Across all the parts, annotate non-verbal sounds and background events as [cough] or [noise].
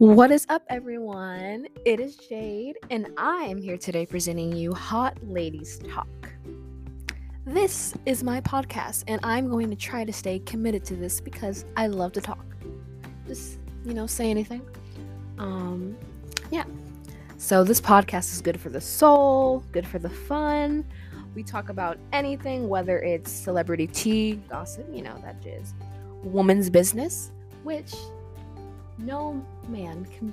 What is up, everyone? It is Jade, and I am here today presenting you Hot Ladies Talk. This is my podcast, and I'm going to try to stay committed to this because I love to talk. Just, you know, say anything. Um, yeah. So, this podcast is good for the soul, good for the fun. We talk about anything, whether it's celebrity tea, gossip, you know, that jizz, woman's business, which no man can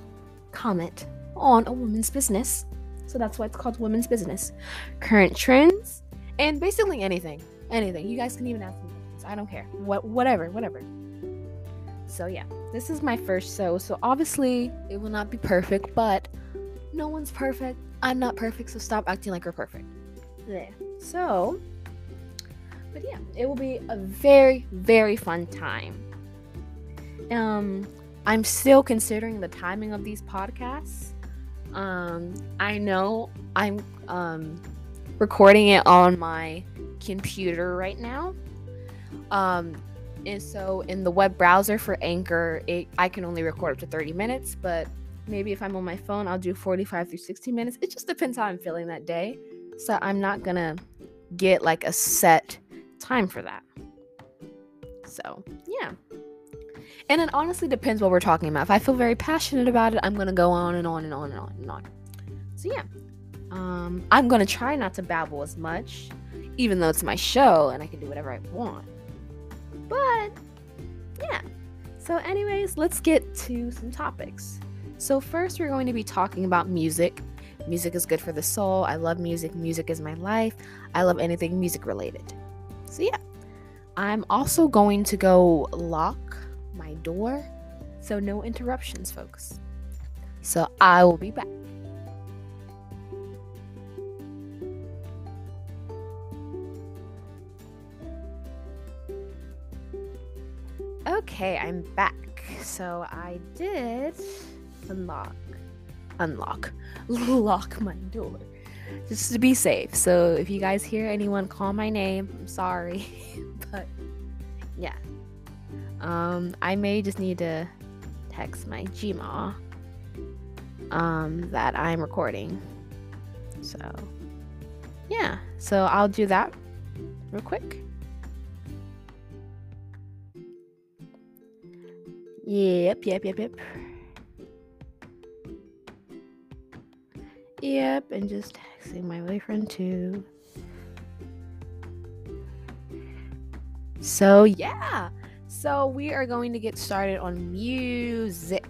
comment on a woman's business. So that's why it's called women's business. Current trends and basically anything. Anything. You guys can even ask me. I don't care. What whatever, whatever. So yeah, this is my first show. So obviously it will not be perfect, but no one's perfect. I'm not perfect, so stop acting like you're perfect. Yeah. So but yeah, it will be a very, very fun time. Um, I'm still considering the timing of these podcasts. Um, I know I'm um, recording it on my computer right now. Um, and so in the web browser for Anchor, it, I can only record up to 30 minutes, but maybe if I'm on my phone, I'll do 45 through 60 minutes. It just depends how I'm feeling that day. So I'm not gonna get like a set time for that. So, yeah. And it honestly depends what we're talking about. If I feel very passionate about it, I'm gonna go on and on and on and on and on. So yeah, um, I'm gonna try not to babble as much, even though it's my show and I can do whatever I want. But yeah. So, anyways, let's get to some topics. So first, we're going to be talking about music. Music is good for the soul. I love music. Music is my life. I love anything music related. So yeah, I'm also going to go lock my door. So, no interruptions, folks. So, I will be back. Okay, I'm back. So, I did unlock, unlock, [laughs] lock my door just to be safe. So, if you guys hear anyone call my name, I'm sorry. [laughs] but yeah, um, I may just need to text my Gma um, that I'm recording. So, yeah. So I'll do that real quick. Yep, yep, yep, yep. Yep, and just texting my boyfriend too. So, yeah. So, we are going to get started on music.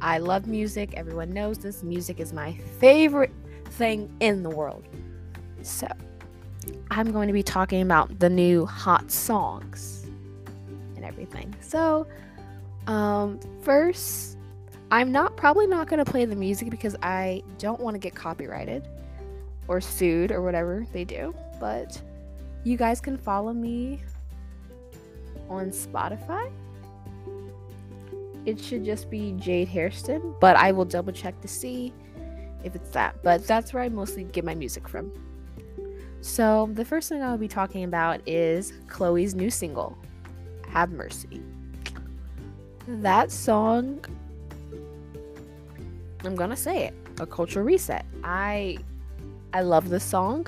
I love music. Everyone knows this. Music is my favorite thing in the world. So, I'm going to be talking about the new hot songs and everything. So, um, first, I'm not probably not going to play the music because I don't want to get copyrighted or sued or whatever they do, but you guys can follow me on Spotify. It should just be Jade Hairston, but I will double check to see if it's that. But that's where I mostly get my music from. So, the first thing I'll be talking about is Chloe's new single, Have Mercy. That song, I'm gonna say it, a cultural reset. I I love this song.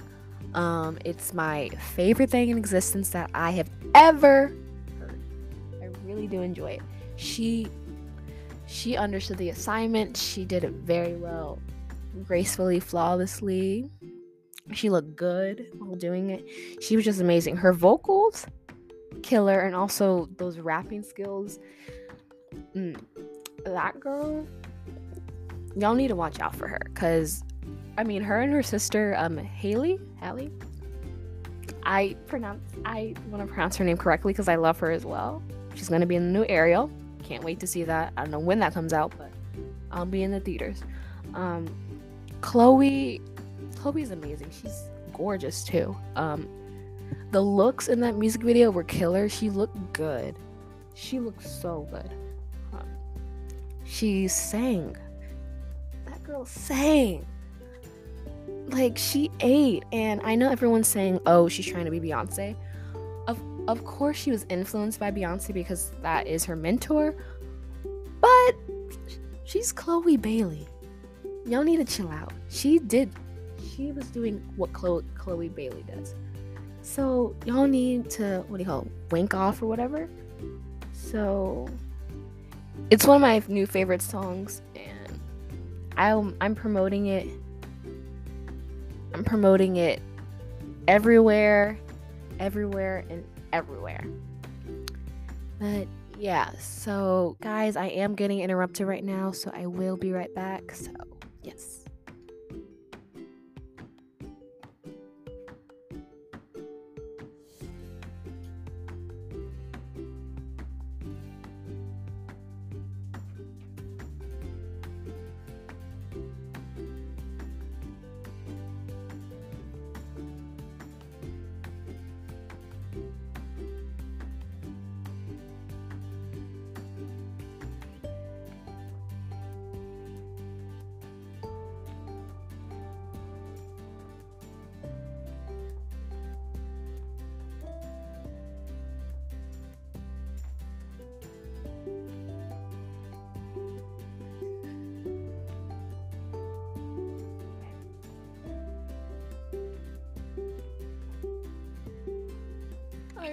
Um, it's my favorite thing in existence that I have ever really do enjoy it. She she understood the assignment. She did it very well, gracefully, flawlessly. She looked good while doing it. She was just amazing. Her vocals, killer, and also those rapping skills. Mm, that girl, y'all need to watch out for her, cause I mean, her and her sister, um, Haley, Haley. I pronounce I want to pronounce her name correctly because I love her as well. She's gonna be in the new Ariel. Can't wait to see that. I don't know when that comes out, but I'll be in the theaters. Um, Chloe, Chloe's amazing. She's gorgeous too. Um, the looks in that music video were killer. She looked good. She looked so good. Um, she sang. That girl sang. Like she ate, and I know everyone's saying, "Oh, she's trying to be Beyonce." Of course, she was influenced by Beyonce because that is her mentor, but she's Chloe Bailey. Y'all need to chill out. She did, she was doing what Chloe, Chloe Bailey does. So y'all need to, what do you call it, wink off or whatever. So it's one of my new favorite songs, and I'm I'm promoting it. I'm promoting it everywhere, everywhere, and everywhere. But yeah, so guys, I am getting interrupted right now, so I will be right back. So, yes.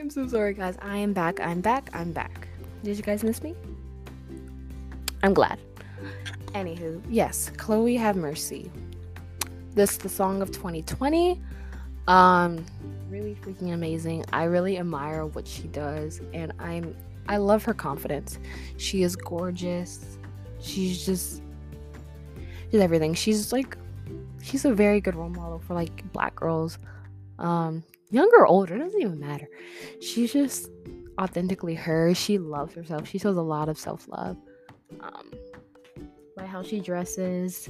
I am so sorry, guys. I am back. I'm back. I'm back. Did you guys miss me? I'm glad. Anywho, yes, Chloe Have Mercy. This the song of 2020. Um, really freaking amazing. I really admire what she does, and I'm I love her confidence. She is gorgeous. She's just she's everything. She's like she's a very good role model for like black girls. Um, younger or older, doesn't even matter. She's just authentically her. She loves herself. She shows a lot of self love. Um, by how she dresses,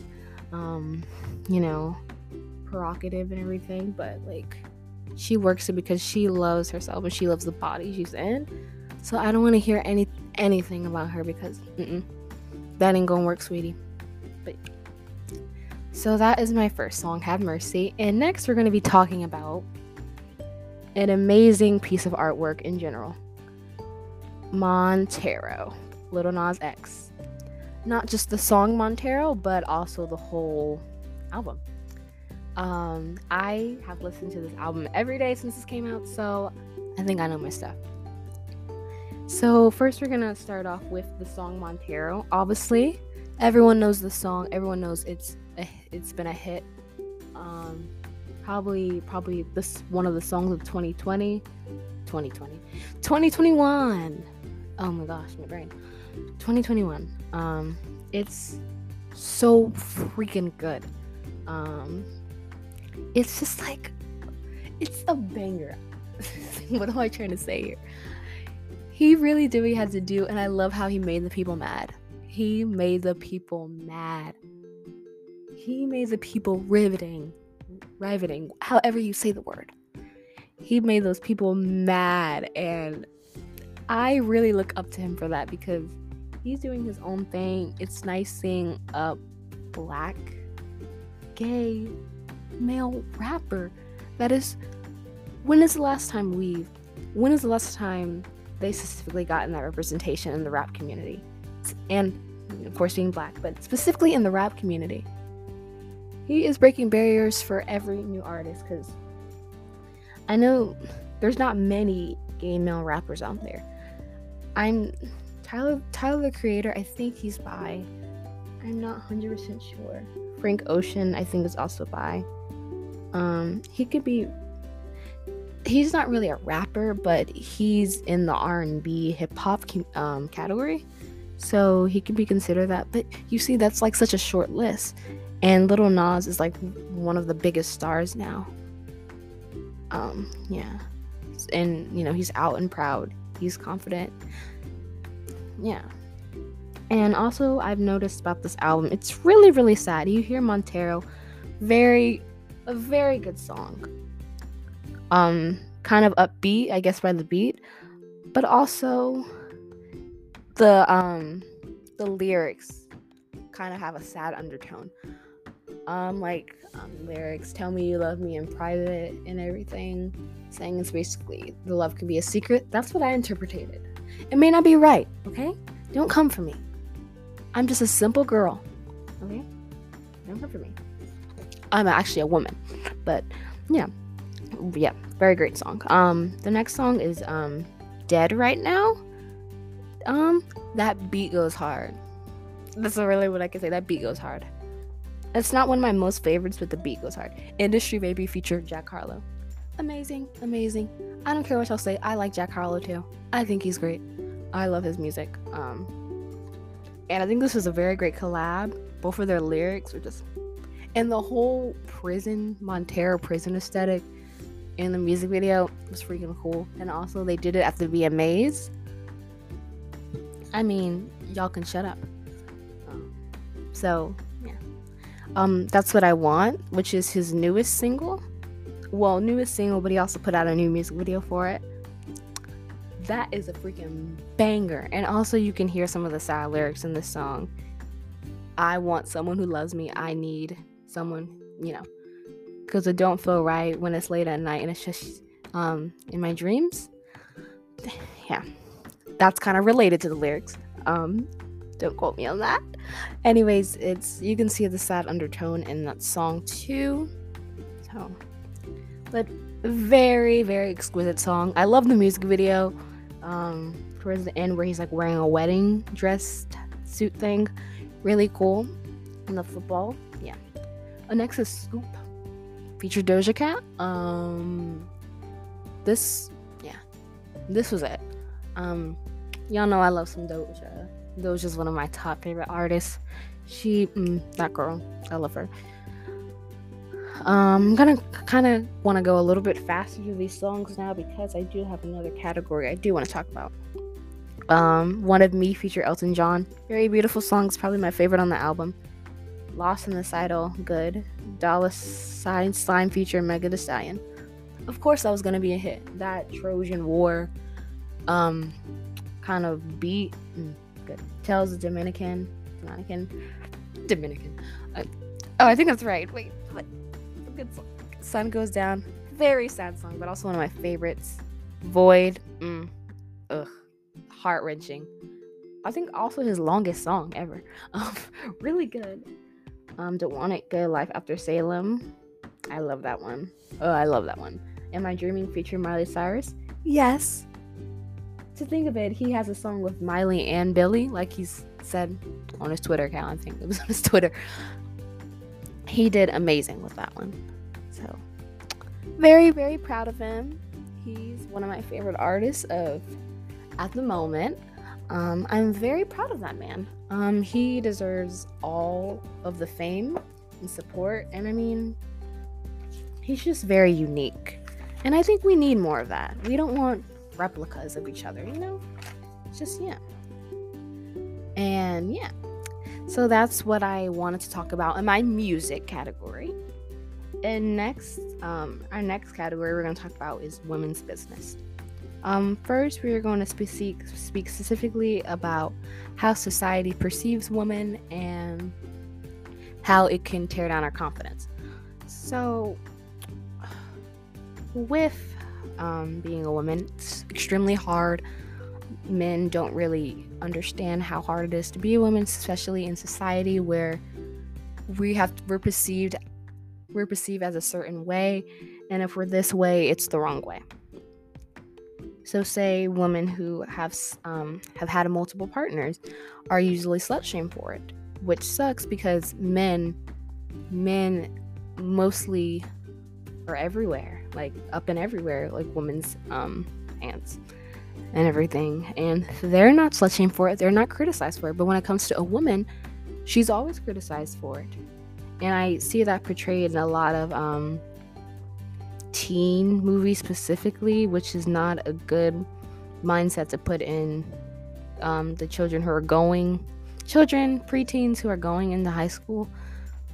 um, you know, provocative and everything, but like she works it because she loves herself and she loves the body she's in. So I don't want to hear any anything about her because that ain't gonna work, sweetie. But so that is my first song, Have Mercy. And next we're gonna be talking about an amazing piece of artwork in general. Montero, Lil Nas X. Not just the song Montero, but also the whole album. Um, I have listened to this album every day since this came out, so I think I know my stuff. So, first, we're gonna start off with the song Montero. Obviously, everyone knows the song, everyone knows it's a, it's been a hit. Um, probably probably this one of the songs of 2020 2020 2021 oh my gosh my brain. 2021 um it's so freaking good. Um it's just like it's a banger. [laughs] What am i trying to say here? He really did what he had to do and i love how he made the people mad. He made the people mad. He made the people riveting riveting, however you say the word. He made those people mad, and I really look up to him for that because he's doing his own thing. It's nice seeing a black, gay, male rapper that is. When is the last time we've. When is the last time they specifically gotten that representation in the rap community? And, of course, being black, but specifically in the rap community he is breaking barriers for every new artist because I know there's not many gay male rappers out there. I'm Tyler Tyler the Creator, I think he's bi. I'm not 100% sure. Frank Ocean, I think is also bi. Um, he could be he's not really a rapper, but he's in the R&B hip hop um, category. So he could be considered that. But you see, that's like such a short list. And Lil Nas is like one of the biggest stars now. Um, yeah. And you know, he's out and proud. He's confident. Yeah. And also I've noticed about this album, it's really, really sad. You hear Montero, very a very good song. Um, kind of upbeat, I guess by the beat, but also the um the lyrics kind of have a sad undertone um like um, lyrics tell me you love me in private and everything saying it's basically the love could be a secret that's what i interpreted it may not be right okay don't come for me I'm just a simple girl. Okay? Don't come for me. I'm actually a woman. But yeah. Yeah, very great song. Um the next song is um Dead Right Now. Um that beat goes hard. That's really what I can say. That beat goes hard. It's not one of my most favorites, but the beat goes hard. Industry Baby featured Jack Harlow. Amazing, amazing. I don't care what y'all say. I like Jack Harlow too. I think he's great. I love his music. Um, and I think this was a very great collab. Both of their lyrics were just, and the whole prison Montero prison aesthetic in the music video was freaking cool. And also they did it at the VMAs. I mean, y'all can shut up. Um, so um, That's What I Want, which is his newest single. Well, newest single, but he also put out a new music video for it. That is a freaking banger. And also, you can hear some of the sad lyrics in this song. I want someone who loves me. I need someone, you know, because it don't feel right when it's late at night and it's just um, in my dreams. [sighs] Yeah, that's kind of related to the lyrics. Um, don't quote me on that. Anyways, it's you can see the sad undertone in that song too. So, but very very exquisite song. I love the music video. Um, towards the end where he's like wearing a wedding dress suit thing, really cool. And the football, yeah. Uh, next is Scoop, featured Doja Cat. Um, this, yeah, this was it. Um, y'all know I love some Doja. Doja's one of my top favorite artists. She, mm, that girl, I love her. Um, I'm gonna kind of want to go a little bit faster through these songs now because I do have another category I do want to talk about. Um, One of Me feature Elton John. Very beautiful songs, probably my favorite on the album. Lost in the Citadel, good. Dolla Sign Slime feature Megan Thee Stallion. Of course, that was gonna be a hit. That Trojan War, um, kind of beat. Mm. Tells the Dominican, Dominican, Dominican. Uh, oh, I think that's right. Wait, what? Good song. Sun goes down. Very sad song, but also one of my favorites. Void. Mm, ugh, heart wrenching. I think also his longest song ever. [laughs] Um, really good. Um, Don't Want It Good Life After Salem. I love that one. Oh, I love that one. Am I Dreaming featuring Miley Cyrus? Yes to think of it, he has a song with Miley and Billy, like he's said on his Twitter account. I think it was [laughs] on his Twitter. He did amazing with that one. So, very, very proud of him. He's one of my favorite artists of at the moment. Um, I'm very proud of that man. Um, he deserves all of the fame and support. And I mean, he's just very unique. And I think we need more of that. We don't want replicas of each other, you know? It's just, yeah. And yeah. So that's what I wanted to talk about in my music category. And next, um, our next category we're going to talk about is women's business. Um, first, we are going to speak, speak specifically about how society perceives women and how it can tear down our confidence. So, with um, being a woman. It's extremely hard. Men don't really understand how hard it is to be a woman, especially in society where we have we're perceived we're perceived as a certain way, and if we're this way, it's the wrong way. So, say women who have um, have had multiple partners are usually slut shamed for it, which sucks because men men mostly are everywhere like up and everywhere, like women's um, pants and everything. And they're not slut shamed for it. They're not criticized for it. But when it comes to a woman, she's always criticized for it. And I see that portrayed in a lot of um, teen movies specifically, which is not a good mindset to put in um, the children who are going, children, preteens who are going into high school.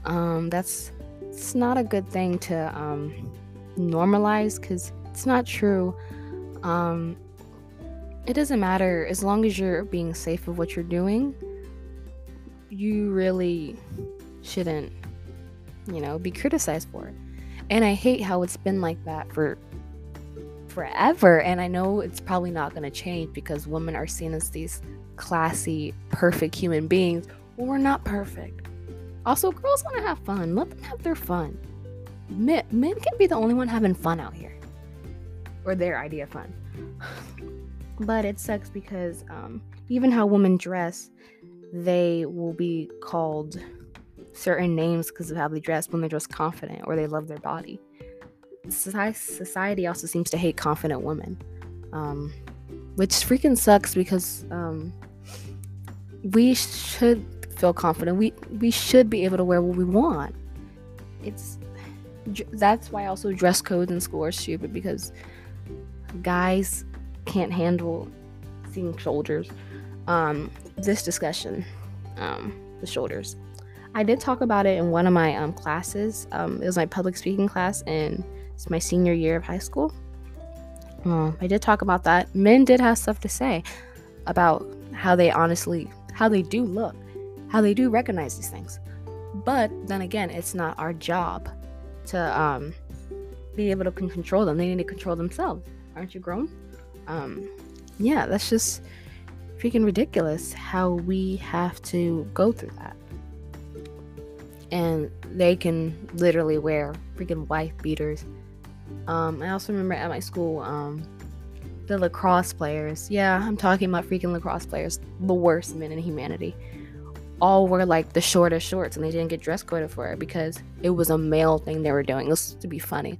Um, that's it's not a good thing to um, normalized because it's not true. Um, it doesn't matter as long as you're being safe of what you're doing. You really shouldn't, you know, be criticized for it. And I hate how it's been like that for forever. And I know it's probably not going to change because women are seen as these classy, perfect human beings Well, we're not perfect. Also, girls want to have fun. Let them have their fun. Men, men can be the only one having fun out here, or their idea of fun. but it sucks because um, even how women dress, they will be called certain names because of how they dress when they're just confident or they love their body. Society also seems to hate confident women, um, which freaking sucks because um, we should feel confident. We we should be able to wear what we want. It's that's why also dress codes in school are stupid because guys can't handle seeing shoulders. Um, this discussion, um, the shoulders. I did talk about it in one of my um, classes. Um, it was my public speaking class, and it's my senior year of high school. Um, I did talk about that. Men did have stuff to say about how they honestly, how they do look, how they do recognize these things. But then again, it's not our job to um, be able to control them. They need to control themselves. Aren't you grown? Um, yeah, that's just freaking ridiculous how we have to go through that. And they can literally wear freaking wife beaters. Um, I also remember at my school, um, the lacrosse players. Yeah, I'm talking about freaking lacrosse players, the worst men in humanity. All were like the shortest shorts, and they didn't get dress coded for it because it was a male thing they were doing. This to be funny,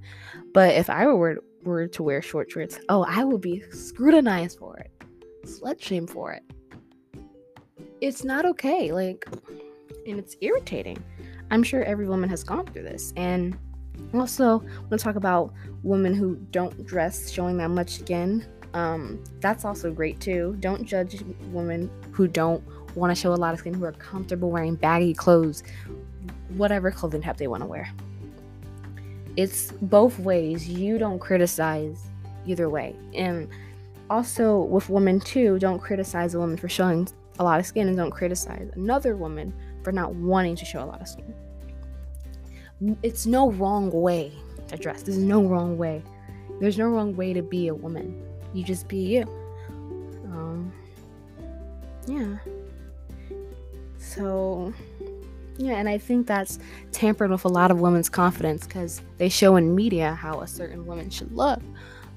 but if I were were to wear short shorts, oh, I would be scrutinized for it slut shame for it. It's not okay. Like, and it's irritating. I'm sure every woman has gone through this. And also, want to talk about women who don't dress showing that much skin. Um, that's also great too. Don't judge women who don't want to show a lot of skin, who are comfortable wearing baggy clothes, whatever clothing type they want to wear. It's both ways. You don't criticize either way. And also with women too don't criticize a woman for showing a lot of skin and don't criticize another woman for not wanting to show a lot of skin it's no wrong way to dress there's no wrong way there's no wrong way to be a woman you just be you um yeah so yeah and i think that's tampered with a lot of women's confidence because they show in media how a certain woman should look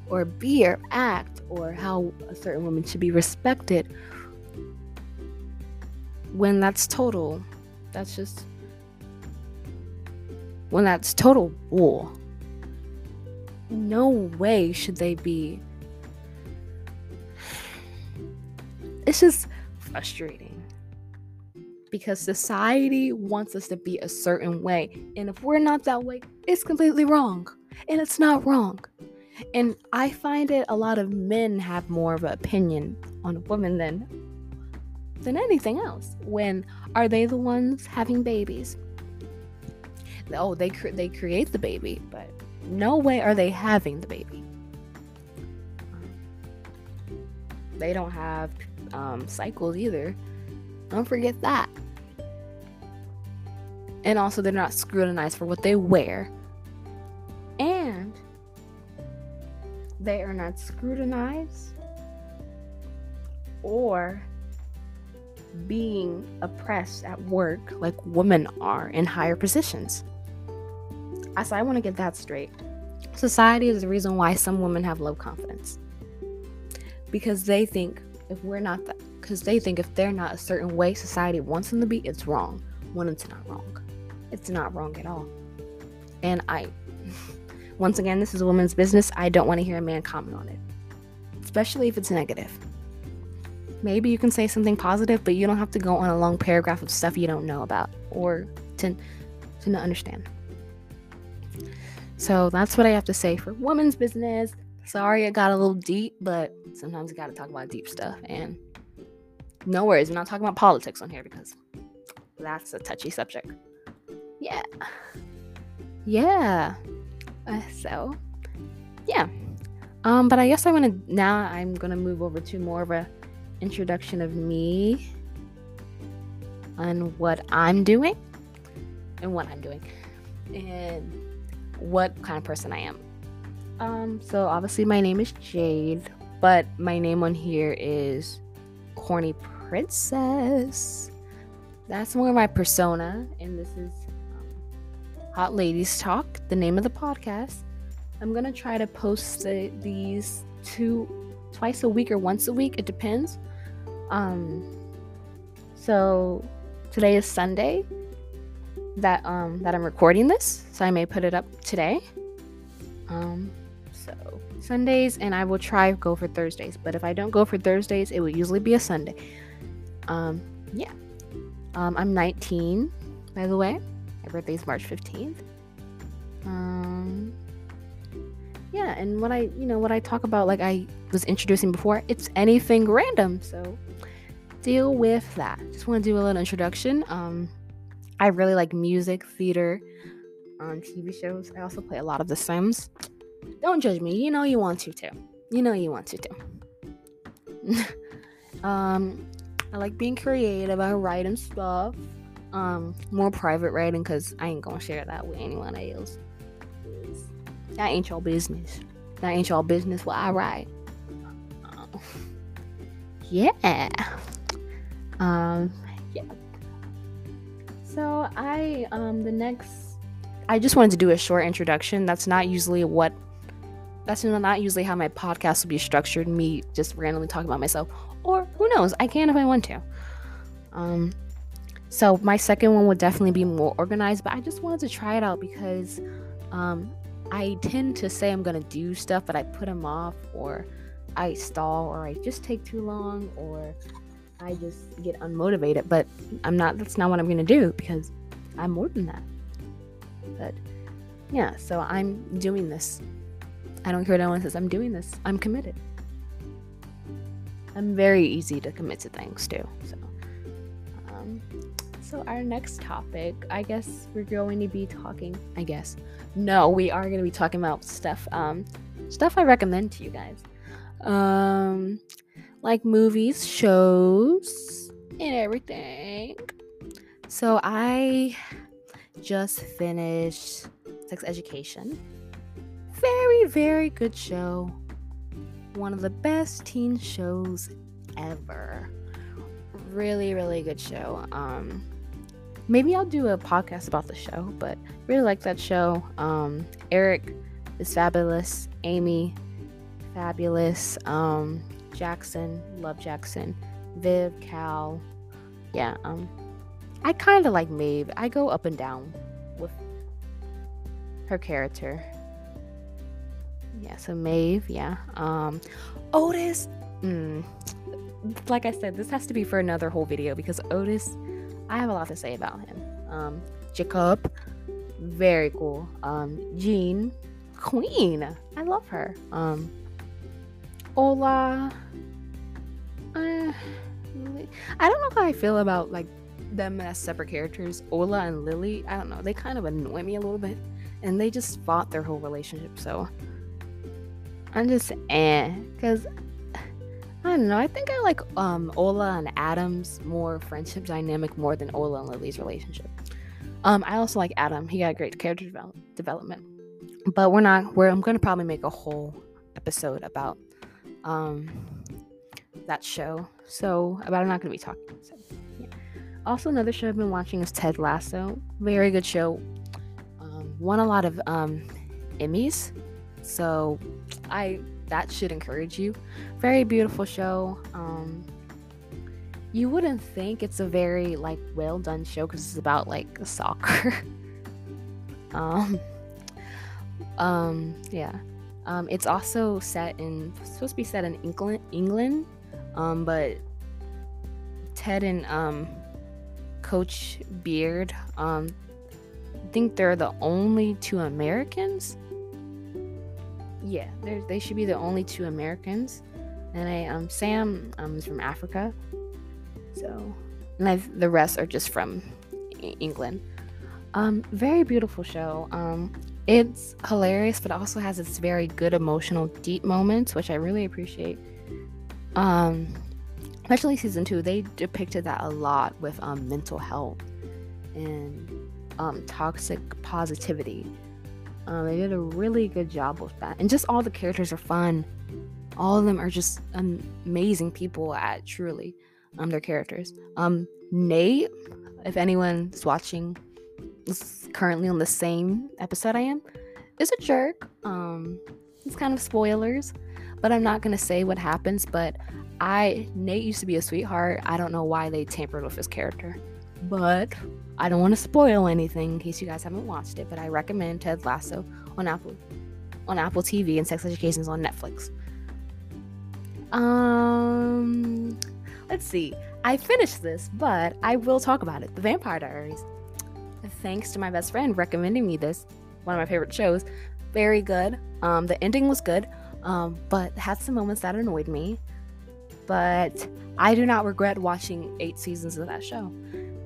or be or act or how a certain woman should be respected. When that's total that's just when that's total bull. No way should they be. It's just frustrating because society wants us to be a certain way and if we're not that way it's completely wrong and it's not wrong and I find it a lot of men have more of an opinion on women than than anything else. When are they the ones having babies? Oh, they cre- they create the baby, but no way are they having the baby. They don't have um, cycles either. Don't forget that. And also, they're not scrutinized for what they wear. And they are not scrutinized or being oppressed at work like women are in higher positions. I So I want to get that straight. Society is the reason why some women have low confidence. Because they think if we're not that, because they think if they're not a certain way society wants them to be, it's wrong. When it's not wrong. It's not wrong at all. And I once again, this is a woman's business. I don't want to hear a man comment on it, especially if it's negative. Maybe you can say something positive, but you don't have to go on a long paragraph of stuff you don't know about or to, to not understand. So that's what I have to say for women's business. Sorry it got a little deep, but sometimes you got to talk about deep stuff. And no worries, we're not talking about politics on here because that's a touchy subject. Yeah. Yeah. Uh, so, yeah. Um, but I guess I'm gonna now. I'm gonna move over to more of a introduction of me and what I'm doing and what I'm doing and what kind of person I am. Um, so obviously my name is Jade, but my name on here is Corny Princess. that's more my persona, and this is Hot Ladies Talk, the name of the podcast. I'm gonna try to post the, these two twice a week or once a week. It depends. Um, so today is Sunday that um that I'm recording this, so I may put it up today. Um, so Sundays, and I will try go for Thursdays. But if I don't go for Thursdays, it will usually be a Sunday. Um, yeah. Um, I'm 19, by the way. My birthday is March 15th. Um, yeah, and what I, you know, what I talk about, like I was introducing before, it's anything random. So deal with that. Just want to do a little introduction. Um, I really like music, theater, on TV shows. I also play a lot of The Sims. Don't judge me. You know you want to too. You know you want to too. [laughs] um, I like being creative. I write and stuff. Um, more private writing because I ain't gonna share that with anyone else. That ain't your business. That ain't your business what I write. Uh, yeah. Um, yeah. So I um the next I just wanted to do a short introduction. That's not usually what that's not usually how my podcast will be structured, me just randomly talking about myself. Or who knows, I can if I want to. Um so my second one would definitely be more organized, but I just wanted to try it out because um I tend to say I'm gonna do stuff, but I put them off, or I stall, or I just take too long, or I just get unmotivated. But I'm not, that's not what I'm gonna do because I'm more than that. But yeah, so I'm doing this. I don't care what anyone says, I'm doing this. I'm committed. I'm very easy to commit to things too. So, um, so our next topic, I guess we're going to be talking. I guess no, we are going to be talking about stuff, um, stuff I recommend to you guys. Um, like movies, shows, and everything. So I just finished Sex Education. Very, very good show. One of the best teen shows ever. Really, really good show. Um, maybe I'll do a podcast about the show, but really like that show. Um, Eric is fabulous. Aimee, fabulous. Um, Jackson, love Jackson. Viv, Cal, yeah. Um, I kind of like Maeve. I go up and down with her character. Yeah, so Maeve, yeah. Um, Otis. Mm, like I said, this has to be for another whole video because Otis, I have a lot to say about him. Um, Jacob, very cool. Um, Jean, Queen, I love her. Um, Ola. Uh, I don't know how I feel about like them as separate characters. Ola and Lily. I don't know. They kind of annoy me a little bit, and they just fought their whole relationship. So I'm just eh, because I don't know. I think I like um Ola and Adam's more friendship dynamic more than Ola and Lily's relationship. Um, I also like Adam. He got great character develop- development. But we're not. We're. I'm gonna probably make a whole episode about um, that show. So, but I'm not going to be talking. So, yeah. Also, another show I've been watching is Ted Lasso. Very good show. Um, won a lot of um, Emmys. So, I that should encourage you. Very beautiful show. Um, you wouldn't think it's a very like well done show because it's about like soccer. [laughs] um, um, yeah. Um, it's also set in supposed to be set in England, England, um, but Ted and um, Coach Beard, um, I think they're the only two Americans. Yeah, they should be the only two Americans. And I, um, Sam um, is from Africa, so and I, the rest are just from England. Um, very beautiful show. Um, it's hilarious, but also has its very good emotional, deep moments, which I really appreciate. Um, especially season two, they depicted that a lot with um, mental health and um, toxic positivity. Um, they did a really good job with that, and just all the characters are fun. All of them are just amazing people at truly um, their characters. Um, Nate, if anyone's watching, is currently on the same episode I am, is a jerk. Um, it's kind of spoilers, but I'm not gonna say what happens. But I Nate used to be a sweetheart. I don't know why they tampered with his character, but I don't want to spoil anything in case you guys haven't watched it. But I recommend Ted Lasso on Apple on Apple TV and Sex Education is on Netflix. Um, let's see. I finished this, but I will talk about it. The Vampire Diaries. Thanks to my best friend recommending me this, one of my favorite shows. Very good. Um, the ending was good, um, but had some moments that annoyed me. But I do not regret watching eight seasons of that show.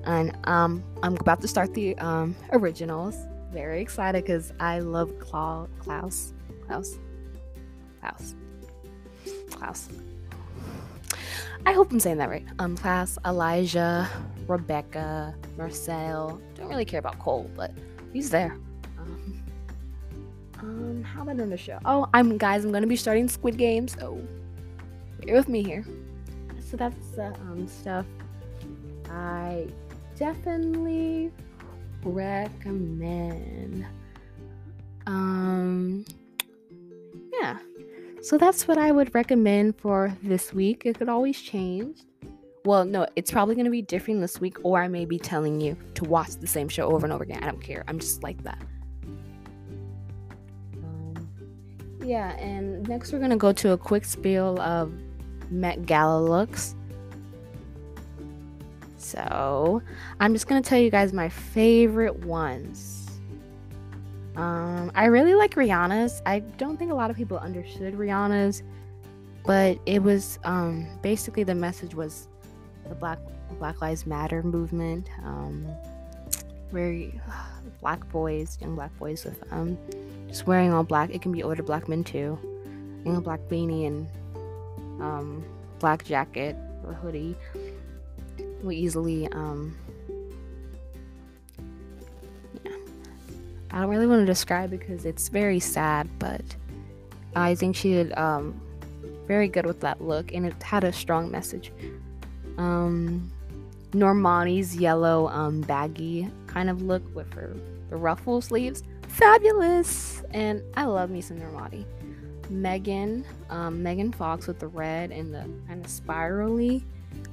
And um, I'm about to start the um, originals. Very excited because I love Klaus. Klaus. Klaus. Klaus. Klaus. I hope I'm saying that right. Um, Klaus, Elijah, Rebekah, Marcel. Don't really care about Kol, but he's there. Um, um how about on the show? Oh, I'm guys. I'm gonna be starting Squid Game, so bear with me here. So that's the um, stuff I definitely recommend. Um, yeah. So that's what I would recommend for this week. It could always change. Well, no, it's probably going to be different this week, or I may be telling you to watch the same show over and over again. I don't care. I'm just like that. Um, yeah, and next we're going to go to a quick spiel of Met Gala looks. So I'm just going to tell you guys my favorite ones. Um, I really like Rihanna's. I don't think a lot of people understood Rihanna's, but it was um, basically the message was the Black Black Lives Matter movement, um, where [sighs] black boys, young black boys with um, just wearing all black. It can be older black men too, in a black beanie and um, black jacket or hoodie will easily um, yeah. I don't really want to describe because it's very sad, but I think she did um, very good with that look and it had a strong message. Um, Normani's yellow um, baggy kind of look with her the ruffle sleeves, fabulous, and I love me some Normani. Megan, um, Megan Fox with the red and the kind of spirally,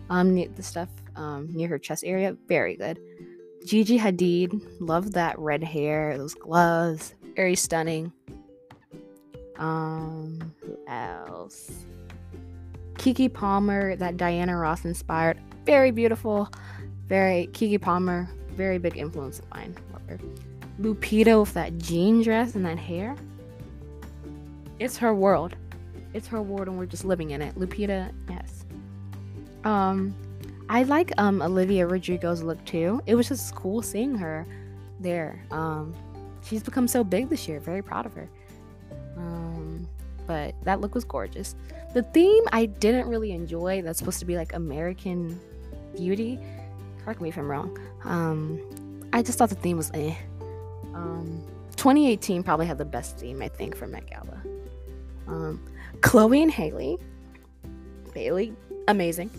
um, the stuff um, near her chest area, very good. Gigi Hadid, love that red hair, those gloves, very stunning. Um, who else? Keke Palmer, that Diana Ross inspired, very beautiful, very Keke Palmer, very big influence of mine. Lupita with that jean dress and that hair. It's her world. It's her world, and we're just living in it. Lupita, yes. Um, I like um Olivia Rodrigo's look too. It was just cool seeing her there. Um, she's become so big this year. Very proud of her. Um, but that look was gorgeous. The theme I didn't really enjoy. That's supposed to be like American Beauty. Correct me if I'm wrong. Um, I just thought the theme was eh. Um, 2018 probably had the best theme I think for Met Gala. Um, Chloe and Haley. Bailey, amazing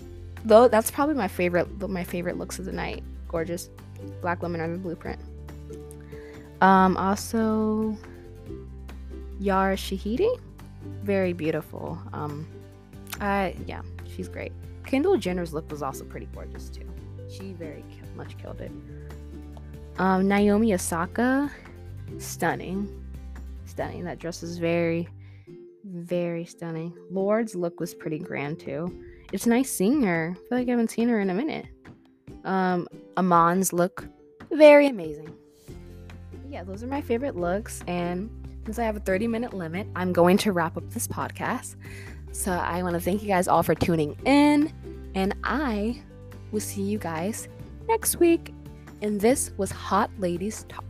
though that's probably my favorite my favorite looks of the night. Gorgeous. Black women are the blueprint. Um also yara shahidi. Very beautiful. Um i yeah she's great. Kendall jenner's look was also pretty gorgeous too. She very much killed it. Um naomi osaka. Stunning. Stunning. That dress is very very stunning. Lorde's look was pretty grand too it's nice seeing her. I feel like I haven't seen her in a minute. Um, Iman's look very amazing. Yeah, those are my favorite looks. And since I have a 30 minute limit, I'm going to wrap up this podcast. So I want to thank you guys all for tuning in. And I will see you guys next week. And this was Hot Ladies Talk.